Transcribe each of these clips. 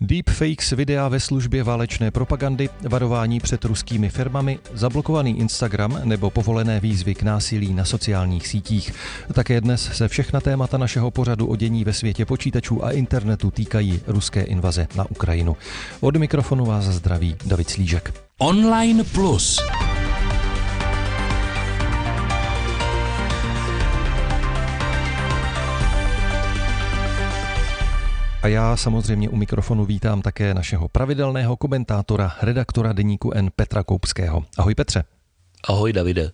Deepfakes videa ve službě válečné propagandy, varování před ruskými firmami, zablokovaný Instagram nebo povolené výzvy k násilí na sociálních sítích. Také dnes se všechna témata našeho pořadu o dění ve světě počítačů a internetu týkají ruské invaze na Ukrajinu. Od mikrofonu vás zdraví David Slížek. Online Plus. A já samozřejmě u mikrofonu vítám také našeho pravidelného komentátora, redaktora deníku N Petra Koupského. Ahoj Petře. Ahoj Davide.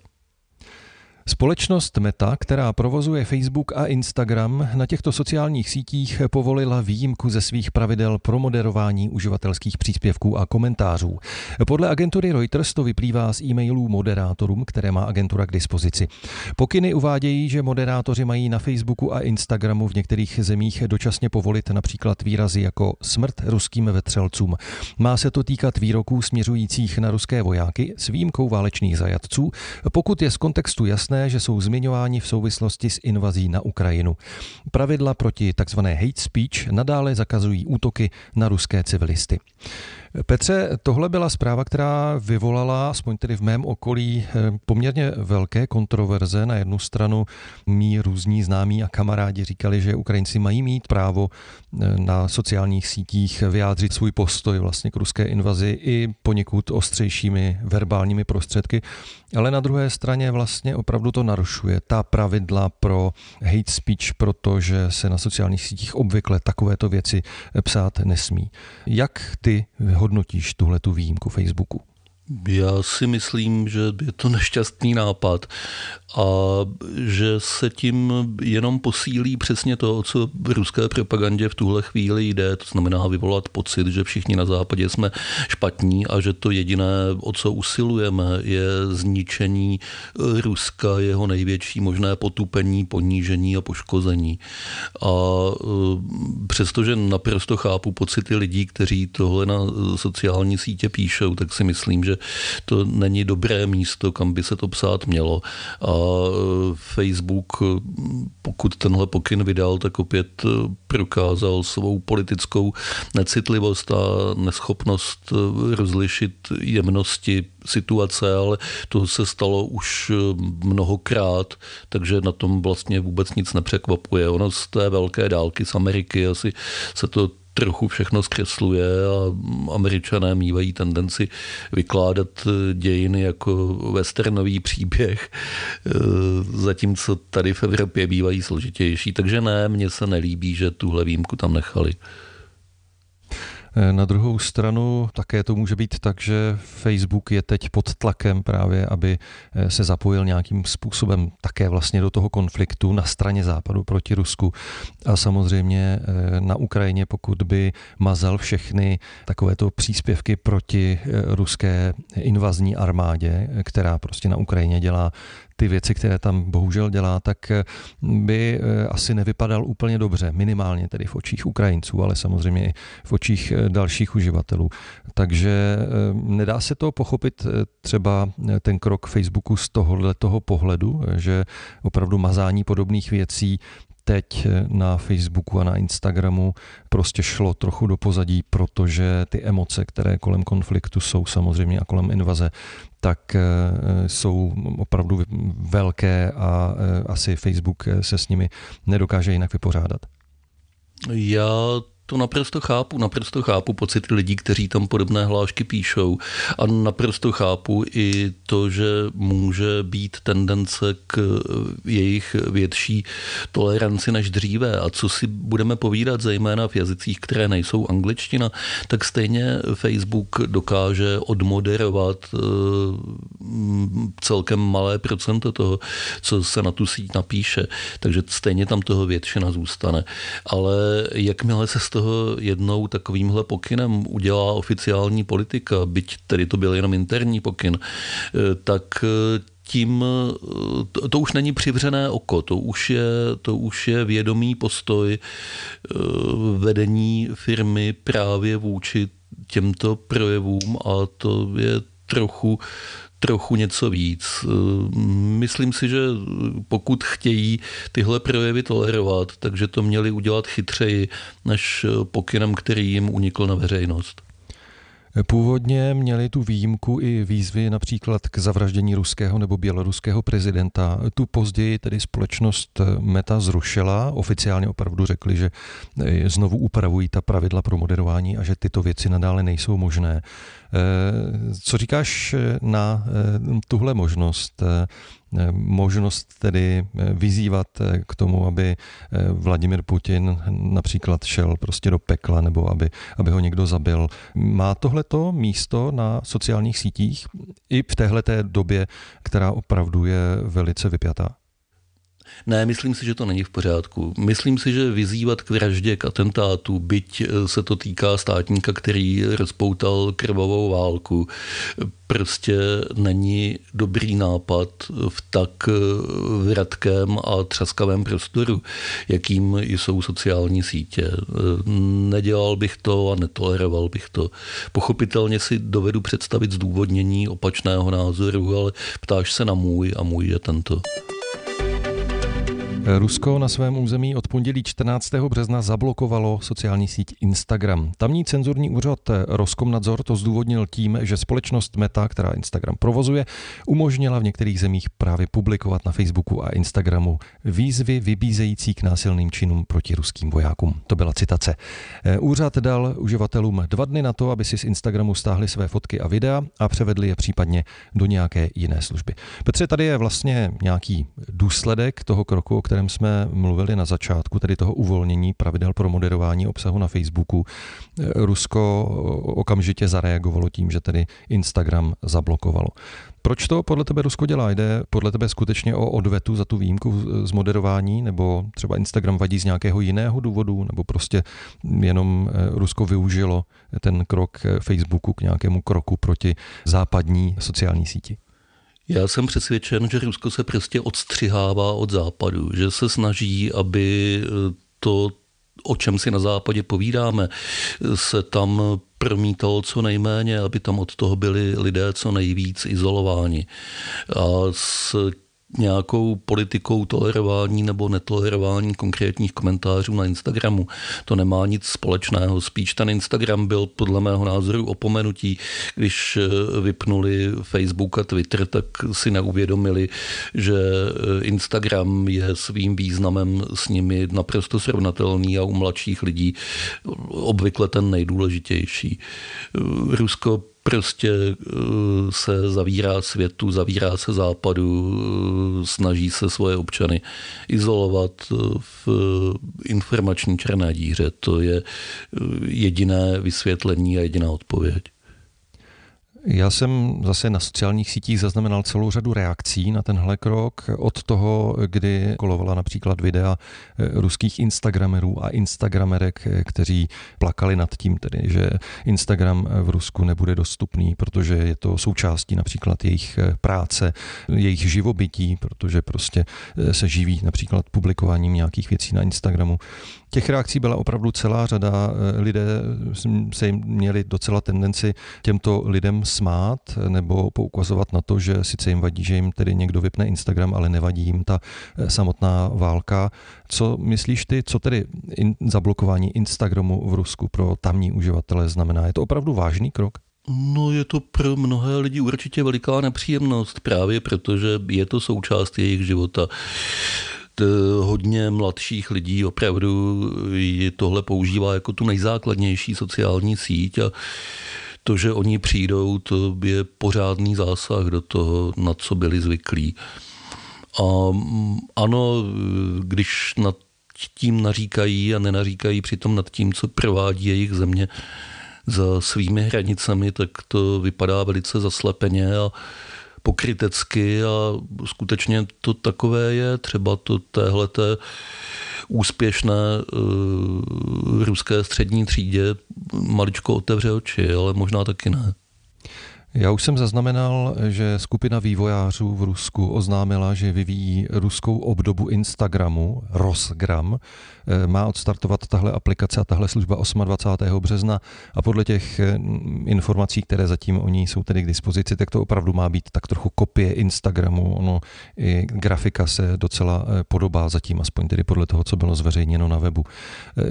Společnost Meta, která provozuje Facebook a Instagram, na těchto sociálních sítích povolila výjimku ze svých pravidel pro moderování uživatelských příspěvků a komentářů. Podle agentury Reuters to vyplývá z e-mailů moderátorům, které má agentura k dispozici. Pokyny uvádějí, že moderátoři mají na Facebooku a Instagramu v některých zemích dočasně povolit například výrazy jako smrt ruským vetřelcům. Má se to týkat výroků směřujících na ruské vojáky s výjimkou válečných zajatců, pokud je z kontextu jasné, jasné, že jsou zmiňováni v souvislosti s invazí na Ukrajinu. Pravidla proti tzv. hate speech nadále zakazují útoky na ruské civilisty. Petře, tohle byla zpráva, která vyvolala, aspoň tedy v mém okolí, eh, poměrně velké kontroverze. Na jednu stranu mý různí známí a kamarádi říkali, že Ukrajinci mají mít právo eh, na sociálních sítích vyjádřit svůj postoj vlastně k ruské invazi i poněkud ostřejšími verbálními prostředky. Ale na druhé straně vlastně opravdu to narušuje ta pravidla pro hate speech, protože se na sociálních sítích obvykle takovéto věci psát nesmí. Jak ty hodnotíš tuhle tu výjimku Facebooku? Já si myslím, že je to nešťastný nápad a že se tím jenom posílí přesně to, o co v ruské propagandě v tuhle chvíli jde, to znamená vyvolat pocit, že všichni na západě jsme špatní a že to jediné, o co usilujeme, je zničení Ruska, jeho největší možné potupení, ponížení a poškození. A e, přestože naprosto chápu pocity lidí, kteří tohle na sociální sítě píšou, tak si myslím, že to není dobré místo, kam by se to psát mělo. A e, Facebook, e, pokud tenhle pokyn vydal, tak opět e, prokázal svou politickou necitlivost a neschopnost rozlišit jemnosti situace, ale to se stalo už mnohokrát, takže na tom vlastně vůbec nic nepřekvapuje. Ono z té velké dálky z Ameriky asi se to trochu všechno zkresluje a američané mývají tendenci vykládat eh, dějiny jako westernový příběh, eh, zatímco tady v Evropě bývají složitější. Takže ne, mně se nelíbí, že tuhle výjimku tam nechali. Eh, na druhou stranu také to může být tak, že Facebook je teď pod tlakem právě, aby eh, se zapojil nějakým způsobem také vlastně do toho konfliktu na straně západu proti Rusku. A samozřejmě eh, na Ukrajině, pokud by mazal všechny takovéto příspěvky proti ruské invazní armádě, která prostě na Ukrajině dělá ty věci, které tam bohužel dělá, tak eh, by eh, asi nevypadal úplně dobře, minimálně tedy v očích Ukrajinců, ale samozřejmě i v očích eh, dalších uživatelů. Takže nedá se to pochopit třeba ten krok Facebooku z tohohle toho pohledu, že opravdu mazání podobných věcí teď na Facebooku a na Instagramu prostě šlo trochu do pozadí, protože ty emoce, které kolem konfliktu jsou samozřejmě a kolem invaze, tak eh, jsou opravdu velké a eh, asi Facebook se s nimi nedokáže jinak vypořádat. Já to naprosto chápu, naprosto chápu pocity lidí, kteří tam podobné hlášky píšou. A naprosto chápu i to, že může být tendence k jejich větší toleranci než dříve. A co si budeme povídat zejména v jazycích, které nejsou angličtina, tak stejně Facebook dokáže odmoderovat eh, celkem malé procento toho, co se na tu síť napíše, takže stejně tam toho většina zůstane. Ale jakmile se z toho toho jednou takovýmhle pokynem udělá oficiální politika, byť tedy to byl jenom interní pokyn, eh, tak eh, tím eh, to, to už není přivřené oko, to už je, to už je vědomý postoj vedení firmy právě vůči těmto projevům a to je trochu trochu něco víc. Myslím si, že pokud chtějí tyhle projevy tolerovat, takže to měli udělat chytřeji než pokynem, který jim unikl na veřejnost. Původně měli tu výjimku i výzvy například k zavraždění ruského nebo běloruského prezidenta. Tu později tedy společnost Meta zrušila. Oficiálně opravdu řekli, že znovu upravují ta pravidla pro moderování a že tyto věci nadále nejsou možné. Co říkáš na tuhle možnost? Možnost tedy vyzývat k tomu, aby Vladimir Putin například šel prostě do pekla nebo aby, aby ho někdo zabil. Má tohleto místo na sociálních sítích i v téhleté době, která opravdu je velice vypjatá? Ne, myslím si, že to není v pořádku. Myslím si, že vyzývat k vraždě, k atentátu, byť eh, se to týká státníka, který rozpoutal krvavou válku, prostě není dobrý nápad v tak eh, vratkém a třaskavém prostoru, jakým jsou sociální sítě. Eh, nedělal bych to a netoleroval bych to. Pochopitelně si dovedu představit zdůvodnění opačného názoru, ale ptáš se na můj a můj je tento. Rusko na svém území od pondělí 14. března zablokovalo sociální síť Instagram. Tamní cenzurní úřad Roskomnadzor to zdůvodnil tím, že společnost Meta, která Instagram provozuje, umožnila v některých zemích právě publikovat na Facebooku a Instagramu výzvy vybízející k násilným činům proti ruským vojákům. To byla citace. Úřad dal uživatelům dva dny na to, aby si z Instagramu stáhli své fotky a videa a převedli je případně do nějaké jiné služby. Petře, tady je vlastně nějaký důsledek toho kroku, kterém jsme mluvili na začátku, tedy toho uvolnění pravidel pro moderování obsahu na Facebooku, Rusko okamžitě zareagovalo tím, že tedy Instagram zablokovalo. Proč to podle tebe Rusko dělá? Jde podle tebe skutečně o odvetu za tu výjimku z moderování, nebo třeba Instagram vadí z nějakého jiného důvodu, nebo prostě jenom Rusko využilo ten krok Facebooku k nějakému kroku proti západní sociální síti? Já jsem přesvědčen, že Rusko se prostě odstřihává od západu, že se snaží, aby eh, to, o čem si na západě povídáme, se tam promítalo co nejméně, aby tam od toho byli lidé co nejvíc izolováni. A s nějakou politikou tolerování nebo netolerování konkrétních komentářů na Instagramu. To nemá nic společného. Spíš ten Instagram byl podle mého názoru opomenutí. Když eh, vypnuli Facebook a Twitter, tak si neuvědomili, že eh, Instagram je svým významem s nimi naprosto srovnatelný a u mladších lidí obvykle ten nejdůležitější. Rusko prostě eh, se zavírá světu, zavírá se západu, eh, snaží se svoje občany izolovat eh, v informační černé díře. To je jediné vysvětlení a jediná odpověď. Já jsem zase na sociálních sítích zaznamenal celou řadu reakcí na tenhle krok. Od toho, kdy kolovala například videa eh, ruských instagramerů a instagramerek, eh, kteří plakali nad tím, tedy, že Instagram v Rusku nebude dostupný, protože je to součástí například jejich eh, práce, jejich živobytí, protože prostě se živí například publikováním nějakých věcí na Instagramu. Těch reakcí byla opravdu celá řada. Lidé se jim měli docela tendenci těmto lidem smát nebo poukazovat na to, že sice jim vadí, že jim tedy někdo vypne Instagram, ale nevadí jim ta eh, samotná válka. Co myslíš ty, co tedy in, zablokování Instagramu v Rusku pro tamní uživatele znamená? Je to opravdu vážný krok? No je to pro mnohé lidi určitě veliká nepříjemnost, právě protože je to součást jejich života hodně mladších lidí opravdu tohle používá jako tu nejzákladnější sociální síť a to, že oni přijdou, to je pořádný zásah do toho, na co byli zvyklí. A mm, ano, když nad tím naříkají a nenaříkají přitom nad tím, co provádí jejich země za svými hranicemi, tak to vypadá velice zaslepeně a pokrytecky a skutečně to takové je, třeba to téhleté úspěšné uh, ruské střední třídě maličko otevře oči, ale možná taky ne. Já už jsem zaznamenal, že skupina vývojářů v Rusku oznámila, že vyvíjí ruskou obdobu Instagramu, Rosgram. Eh, má odstartovat tahle aplikace a tahle služba 28. března a podle těch eh, informací, které zatím oni jsou tedy k dispozici, tak to opravdu má být tak trochu kopie Instagramu. Ono i grafika se docela eh, podobá zatím, aspoň tedy podle toho, co bylo zveřejněno na webu.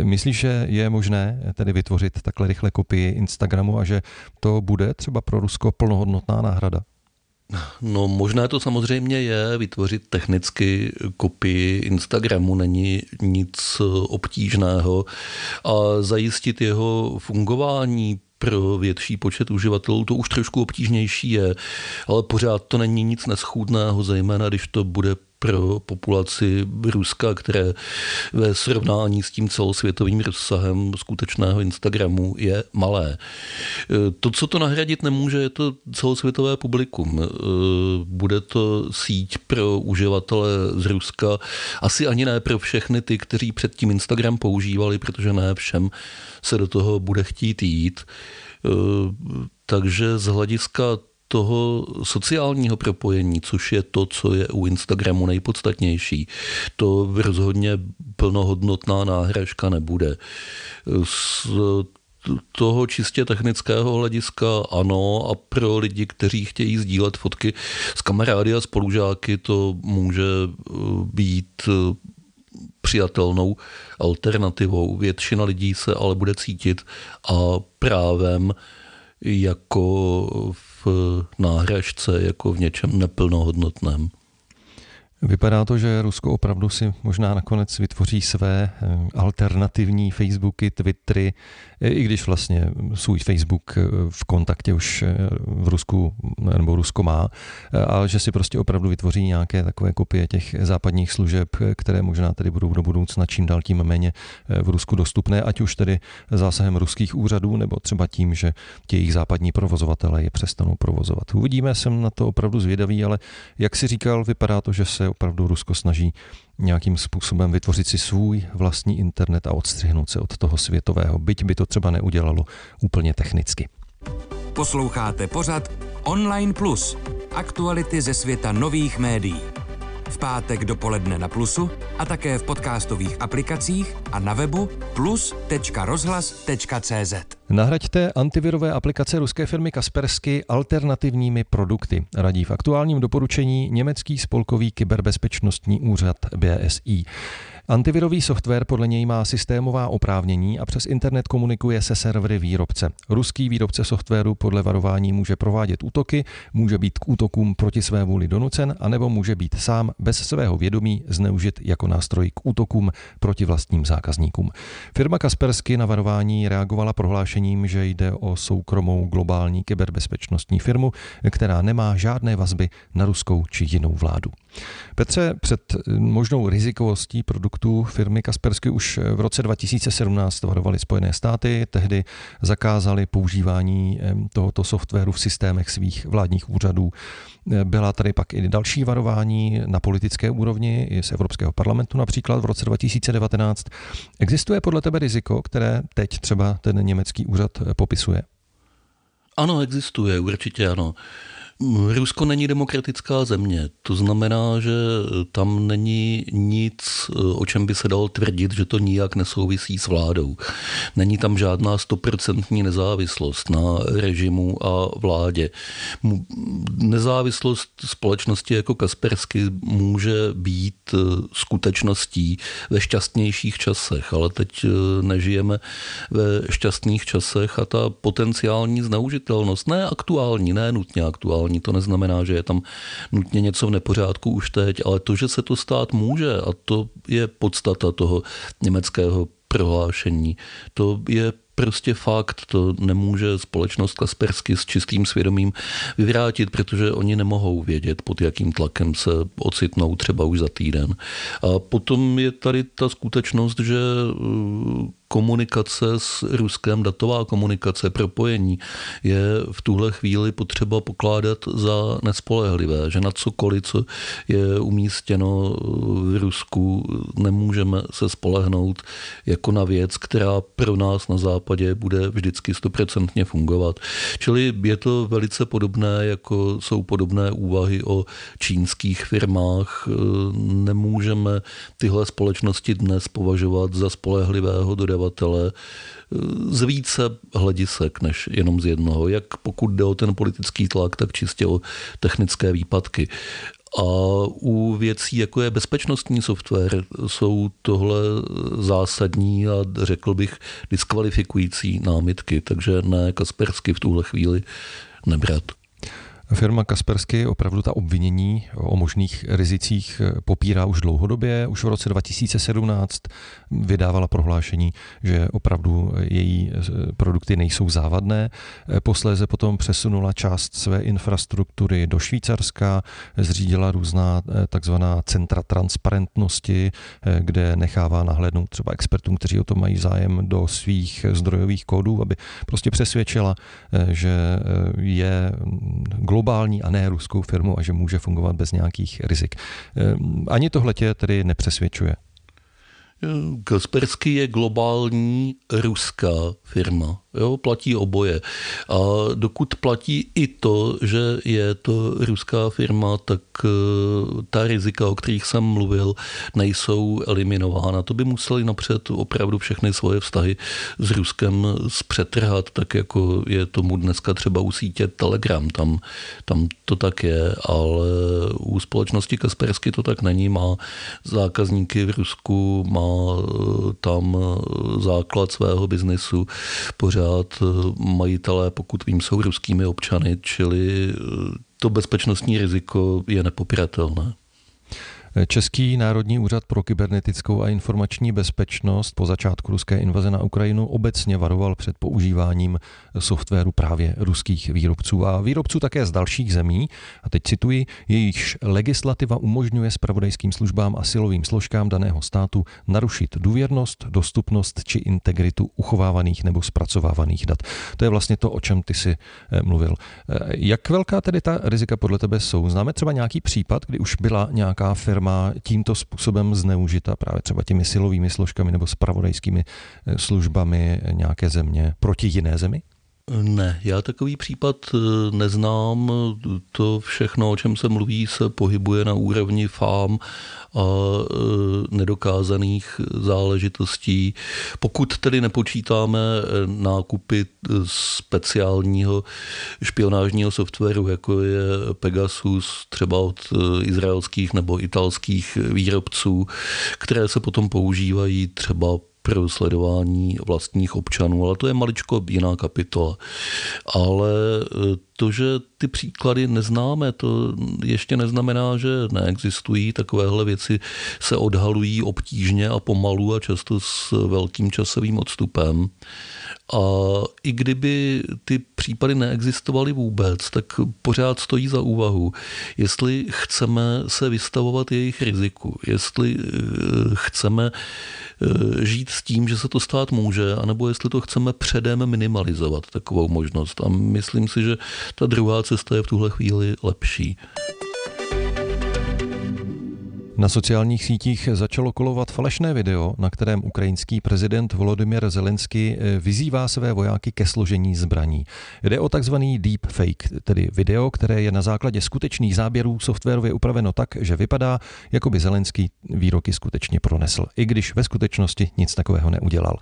Myslíš, že je možné tedy vytvořit takhle rychle kopii Instagramu a že to bude třeba pro Rusko plnohodnotná náhrada? No možná to samozřejmě je, vytvořit technicky kopii Instagramu není nic obtížného a zajistit jeho fungování pro větší počet uživatelů to už trošku obtížnější je, ale pořád to není nic neschůdného, zejména když to bude pro populaci Ruska, které ve srovnání s tím celosvětovým rozsahem skutečného Instagramu je malé. To, co to nahradit nemůže, je to celosvětové publikum. Bude to síť pro uživatele z Ruska, asi ani ne pro všechny ty, kteří předtím Instagram používali, protože ne všem se do toho bude chtít jít. Takže z hlediska toho sociálního propojení, což je to, co je u Instagramu nejpodstatnější, to rozhodně plnohodnotná náhražka nebude. Z toho čistě technického hlediska ano a pro lidi, kteří chtějí sdílet fotky s kamarády a spolužáky, to může eh, být eh, přijatelnou alternativou. Většina lidí se ale bude cítit a právem jako náhražce, jako v něčem neplnohodnotném. Vypadá to, že Rusko opravdu si možná nakonec vytvoří své eh, alternativní Facebooky, Twittery, eh, i když vlastně svůj Facebook eh, v kontaktě už v Rusku nebo Rusko má, ale že si prostě opravdu vytvoří nějaké takové kopie těch západních služeb, které možná tedy budou do budoucna čím dál tím méně v Rusku dostupné, ať už tedy zásahem ruských úřadů, nebo třeba tím, že ti jejich západní provozovatelé je přestanou provozovat. Uvidíme, jsem na to opravdu zvědavý, ale jak si říkal, vypadá to, že se opravdu Rusko snaží nějakým způsobem vytvořit si svůj vlastní internet a odstřihnout se od toho světového, byť by to třeba neudělalo úplně technicky. Posloucháte pořad Online Plus. Aktuality ze světa nových médií. V pátek dopoledne na Plusu a také v podcastových aplikacích a na webu plus.rozhlas.cz. Nahraďte antivirové aplikace ruské firmy Kaspersky alternativními produkty. Radí v aktuálním doporučení německý spolkový kyberbezpečnostní úřad BSI. Antivirový software podle něj má systémová oprávnění a přes internet komunikuje se servery výrobce. Ruský výrobce softwaru podle varování může provádět útoky, může být k útokům proti své vůli donucen, anebo může být sám bez svého vědomí zneužit jako nástroj k útokům proti vlastním zákazníkům. Firma Kaspersky na varování reagovala prohlášením, že jde o soukromou globální kyberbezpečnostní firmu, která nemá žádné vazby na ruskou či jinou vládu. Petře, před možnou rizikovostí produktů firmy Kaspersky už v roce 2017 varovali Spojené státy, tehdy zakázali používání tohoto softwaru v systémech svých vládních úřadů. Byla tady pak i další varování na politické úrovni, i z Evropského parlamentu například v roce 2019. Existuje podle tebe riziko, které teď třeba ten německý úřad popisuje? Ano, existuje, určitě ano. Rusko není demokratická země, to znamená, že tam není nic, o čem by se dalo tvrdit, že to nijak nesouvisí s vládou. Není tam žádná stoprocentní nezávislost na režimu a vládě. Nezávislost společnosti jako Kaspersky může být skutečností ve šťastnějších časech, ale teď nežijeme ve šťastných časech a ta potenciální zneužitelnost, ne aktuální, ne nutně aktuální, legální. To neznamená, že je tam nutně něco v nepořádku už teď, ale to, že se to stát může a to je podstata toho německého prohlášení. To je prostě fakt, to nemůže společnost Kaspersky s čistým svědomím vyvrátit, protože oni nemohou vědět, pod jakým tlakem se ocitnou třeba už za týden. A potom je tady ta skutečnost, že komunikace s Ruskem, datová komunikace, propojení je v tuhle chvíli potřeba pokládat za nespolehlivé, že na cokoliv, co je umístěno v Rusku, nemůžeme se spolehnout jako na věc, která pro nás na západě bude vždycky stoprocentně fungovat. Čili je to velice podobné, jako jsou podobné úvahy o čínských firmách. Nemůžeme tyhle společnosti dnes považovat za spolehlivého dodavatele z více hledisek než jenom z jednoho, jak pokud jde o ten politický tlak, tak čistě o technické výpadky. A u věcí, jako je bezpečnostní software, jsou tohle zásadní a řekl bych diskvalifikující námitky, takže ne Kaspersky v tuhle chvíli nebrat. Firma Kaspersky opravdu ta obvinění o možných rizicích popírá už dlouhodobě. Už v roce 2017 vydávala prohlášení, že opravdu její produkty nejsou závadné. Posléze potom přesunula část své infrastruktury do Švýcarska, zřídila různá takzvaná centra transparentnosti, kde nechává nahlédnout třeba expertům, kteří o tom mají zájem do svých zdrojových kódů, aby prostě přesvědčila, že je globální a ne ruskou firmu a že může fungovat bez nějakých rizik. Ehm, ani tohle tě tedy nepřesvědčuje. Kaspersky je globální ruská firma. Jo, platí oboje. A dokud platí i to, že je to ruská firma, tak eh, ta rizika, o kterých jsem mluvil, nejsou eliminována. To by museli napřed opravdu všechny svoje vztahy s Ruskem zpřetrhat, tak jako je tomu dneska třeba u sítě Telegram. Tam, tam to tak je, ale u společnosti Kaspersky to tak není. Má zákazníky v Rusku, má tam eh, základ svého biznesu pořád eh, majitelé, pokud vím, jsou ruskými občany, čili eh, to bezpečnostní riziko je nepopiratelné. Český národní úřad pro kybernetickou a informační bezpečnost po začátku ruské invaze na Ukrajinu obecně varoval před používáním softwaru právě ruských výrobců a výrobců také z dalších zemí. A teď cituji, jejichž legislativa umožňuje spravodajským službám a silovým složkám daného státu narušit důvěrnost, dostupnost či integritu uchovávaných nebo zpracovávaných dat. To je vlastně to, o čem ty si eh, mluvil. Eh, jak velká tedy ta rizika podle tebe jsou? Známe třeba nějaký případ, kdy už byla nějaká firma firma tímto způsobem zneužita právě třeba těmi silovými složkami nebo spravodajskými eh, službami nějaké země proti jiné zemi? Ne, já takový případ eh, neznám. To všechno, o čem se mluví, se pohybuje na úrovni fám a eh, nedokázaných záležitostí. Pokud tedy nepočítáme eh, nákupy speciálního špionážního softwaru, jako je Pegasus, třeba od izraelských nebo italských výrobců, které se potom používají třeba pro sledování vlastních občanů, ale to je maličko jiná kapitola. Ale e, to, že ty příklady neznáme, to ještě neznamená, že neexistují. Takovéhle věci se odhalují obtížně a pomalu a často s velkým časovým odstupem. A i kdyby ty případy neexistovaly vůbec, tak pořád stojí za úvahu, jestli chceme se vystavovat jejich riziku, jestli e, chceme Eh, žít s tím, že se to stát může, anebo jestli to chceme předem minimalizovat, takovou možnost. A myslím si, že ta druhá cesta je v tuhle chvíli lepší. Na sociálních sítích začalo kolovat falešné video, na kterém ukrajinský prezident Volodymyr Zelensky eh, vyzývá své vojáky ke složení zbraní. Jde o takzvaný deepfake, tedy video, které je na základě skutečných záběrů softwarově upraveno tak, že vypadá, jako by Zelenský výroky skutečně pronesl, i když ve skutečnosti nic takového neudělal.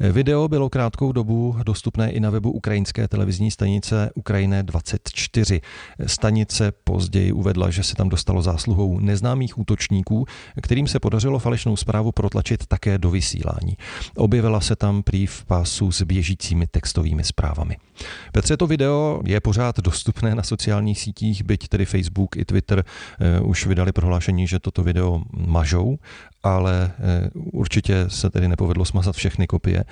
Eh, video bylo krátkou dobu dostupné i na webu ukrajinské televizní stanice Ukrajine 24. Stanice později uvedla, že se tam dostalo zásluhou neznámých útočníků úředníků, kterým se podařilo falešnou zprávu protlačit také do vysílání. Objevila se tam prý v pásu s běžícími textovými zprávami. Petře, to video je pořád dostupné na sociálních sítích, byť tedy Facebook i Twitter eh, už vydali prohlášení, že toto video mažou ale eh, určitě se tedy nepovedlo smazat všechny kopie.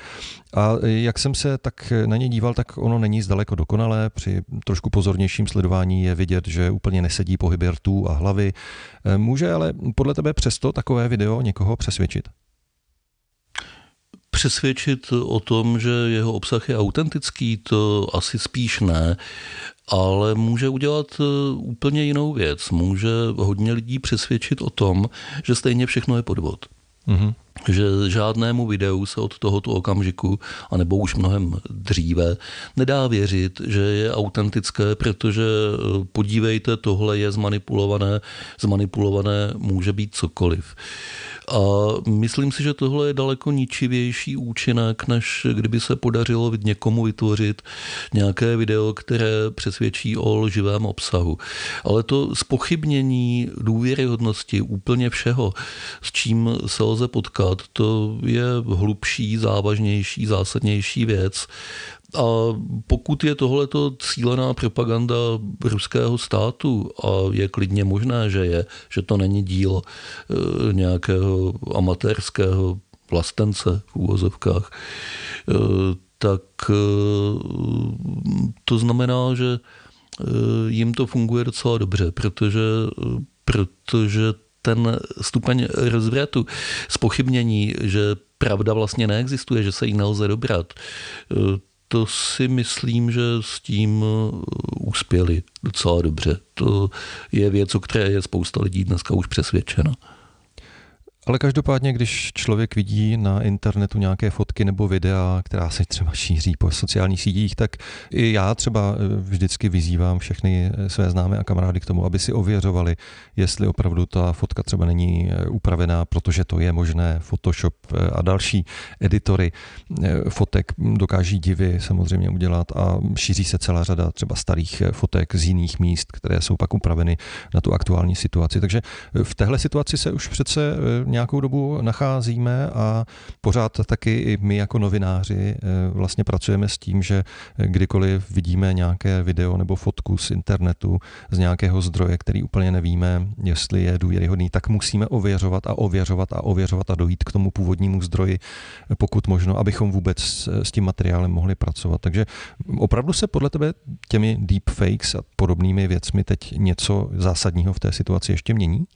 A jak jsem se tak na ně díval, tak ono není zdaleko dokonalé. Při trošku pozornějším sledování je vidět, že úplně nesedí pohyby rtů a hlavy. Eh, může ale podle tebe přesto takové video někoho přesvědčit? Přesvědčit o tom, že jeho obsah je autentický, to asi spíš ne, ale může udělat e, úplně jinou věc. Může hodně lidí přesvědčit o tom, že stejně všechno je podvod. Mm-hmm že žádnému videu se od tohoto okamžiku, anebo už mnohem dříve, nedá věřit, že je autentické, protože e, podívejte, tohle je zmanipulované, zmanipulované může být cokoliv. A myslím si, že tohle je daleko ničivější účinek, než kdyby se podařilo někomu vytvořit nějaké video, které přesvědčí o lživém obsahu. Ale to spochybnění důvěryhodnosti úplně všeho, s čím se lze potkat, to je hlubší, závažnější, zásadnější věc. A pokud je tohleto cílená propaganda ruského státu, a je klidně možné, že je, že to není dílo e, nějakého amatérského vlastence v úvozovkách, e, tak e, to znamená, že jim to funguje docela dobře, protože, protože ten stupeň rozvratu, spochybnění, že pravda vlastně neexistuje, že se jí nelze dobrat, to si myslím, že s tím uspěli docela dobře. To je věc, o které je spousta lidí dneska už přesvědčena. Ale každopádně, když člověk vidí na internetu nějaké fotky nebo videa, která se třeba šíří po sociálních sítích, tak i já třeba eh, vždycky vyzývám všechny eh, své známé a kamarády k tomu, aby si ověřovali, jestli opravdu ta fotka třeba není eh, upravená, protože to je možné. Photoshop a další editory fotek dokáží divy samozřejmě udělat a šíří se celá řada třeba starých fotek z jiných míst, které jsou pak upraveny na tu aktuální situaci. Takže v téhle situaci se už přece nějakou dobu nacházíme a pořád taky i my jako novináři eh, vlastně pracujeme s tím, že kdykoliv vidíme nějaké video nebo fotku z internetu z nějakého zdroje, který úplně nevíme, jestli je důvěryhodný, tak musíme ověřovat a ověřovat a ověřovat a dojít k tomu původnímu zdroji, pokud možno, abychom vůbec s tím materiálem mohli pracovat. Takže opravdu se podle tebe těmi deepfakes a podobnými věcmi teď něco zásadního v té situaci ještě mění?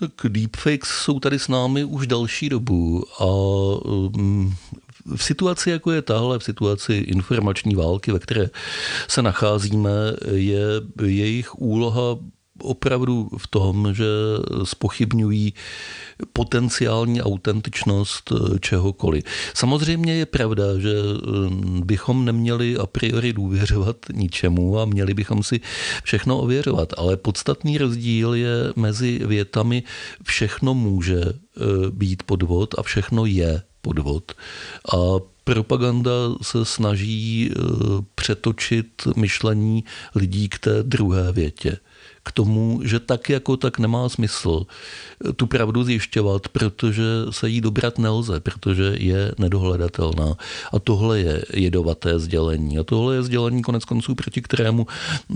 Tak deepfakes jsou tady s námi už další dobu a um, v situaci, jako je tahle, v situaci informační války, ve které se nacházíme, je jejich úloha opravdu v tom, že spochybňují potenciální autentičnost eh, čehokoliv. Samozřejmě je pravda, že eh, bychom neměli a priori důvěřovat ničemu a měli bychom si všechno ověřovat, ale podstatný rozdíl je mezi větami všechno může eh, být podvod a všechno je podvod. A propaganda se snaží přetočit myšlení lidí k té druhé větě k tomu, že tak jako tak nemá smysl tu pravdu zjišťovat, protože se jí dobrat nelze, protože je nedohledatelná. A tohle je jedovaté sdělení. A tohle je sdělení konec konců, proti kterému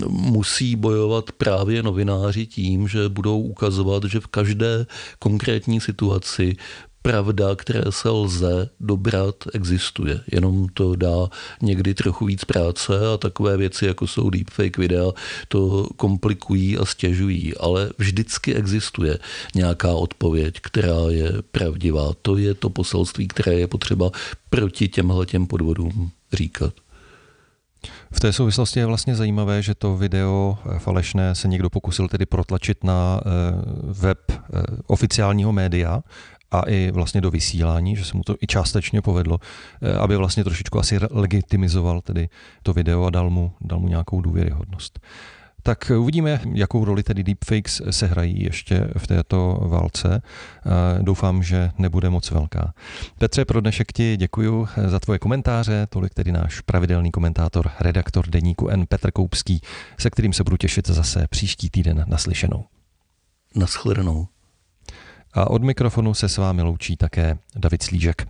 musí bojovat právě novináři tím, že budou ukazovat, že v každé konkrétní situaci pravda, které se lze dobrat, existuje. Jenom to dá někdy trochu víc práce a takové věci, jako jsou deepfake videa, to komplikují a stěžují. Ale vždycky existuje nějaká odpověď, která je pravdivá. To je to poselství, které je potřeba proti těmhle těm podvodům říkat. V té souvislosti je vlastně zajímavé, že to video falešné se někdo pokusil tedy protlačit na eh, web eh, oficiálního média a i vlastně do vysílání, že se mu to i částečně povedlo, eh, aby vlastně trošičku asi legitimizoval tedy to video a dal mu, dal mu nějakou důvěryhodnost. Tak uvidíme, jakou roli tedy deepfakes sehrají ještě v této válce. Eh, doufám, že nebude moc velká. Petře, pro dnešek ti děkuji za tvoje komentáře, tolik tedy náš pravidelný komentátor, redaktor deníku N. Petr Koupský, se kterým se budu těšit zase příští týden naslyšenou. Naschledanou. A od mikrofonu se s vámi loučí také David Slížek.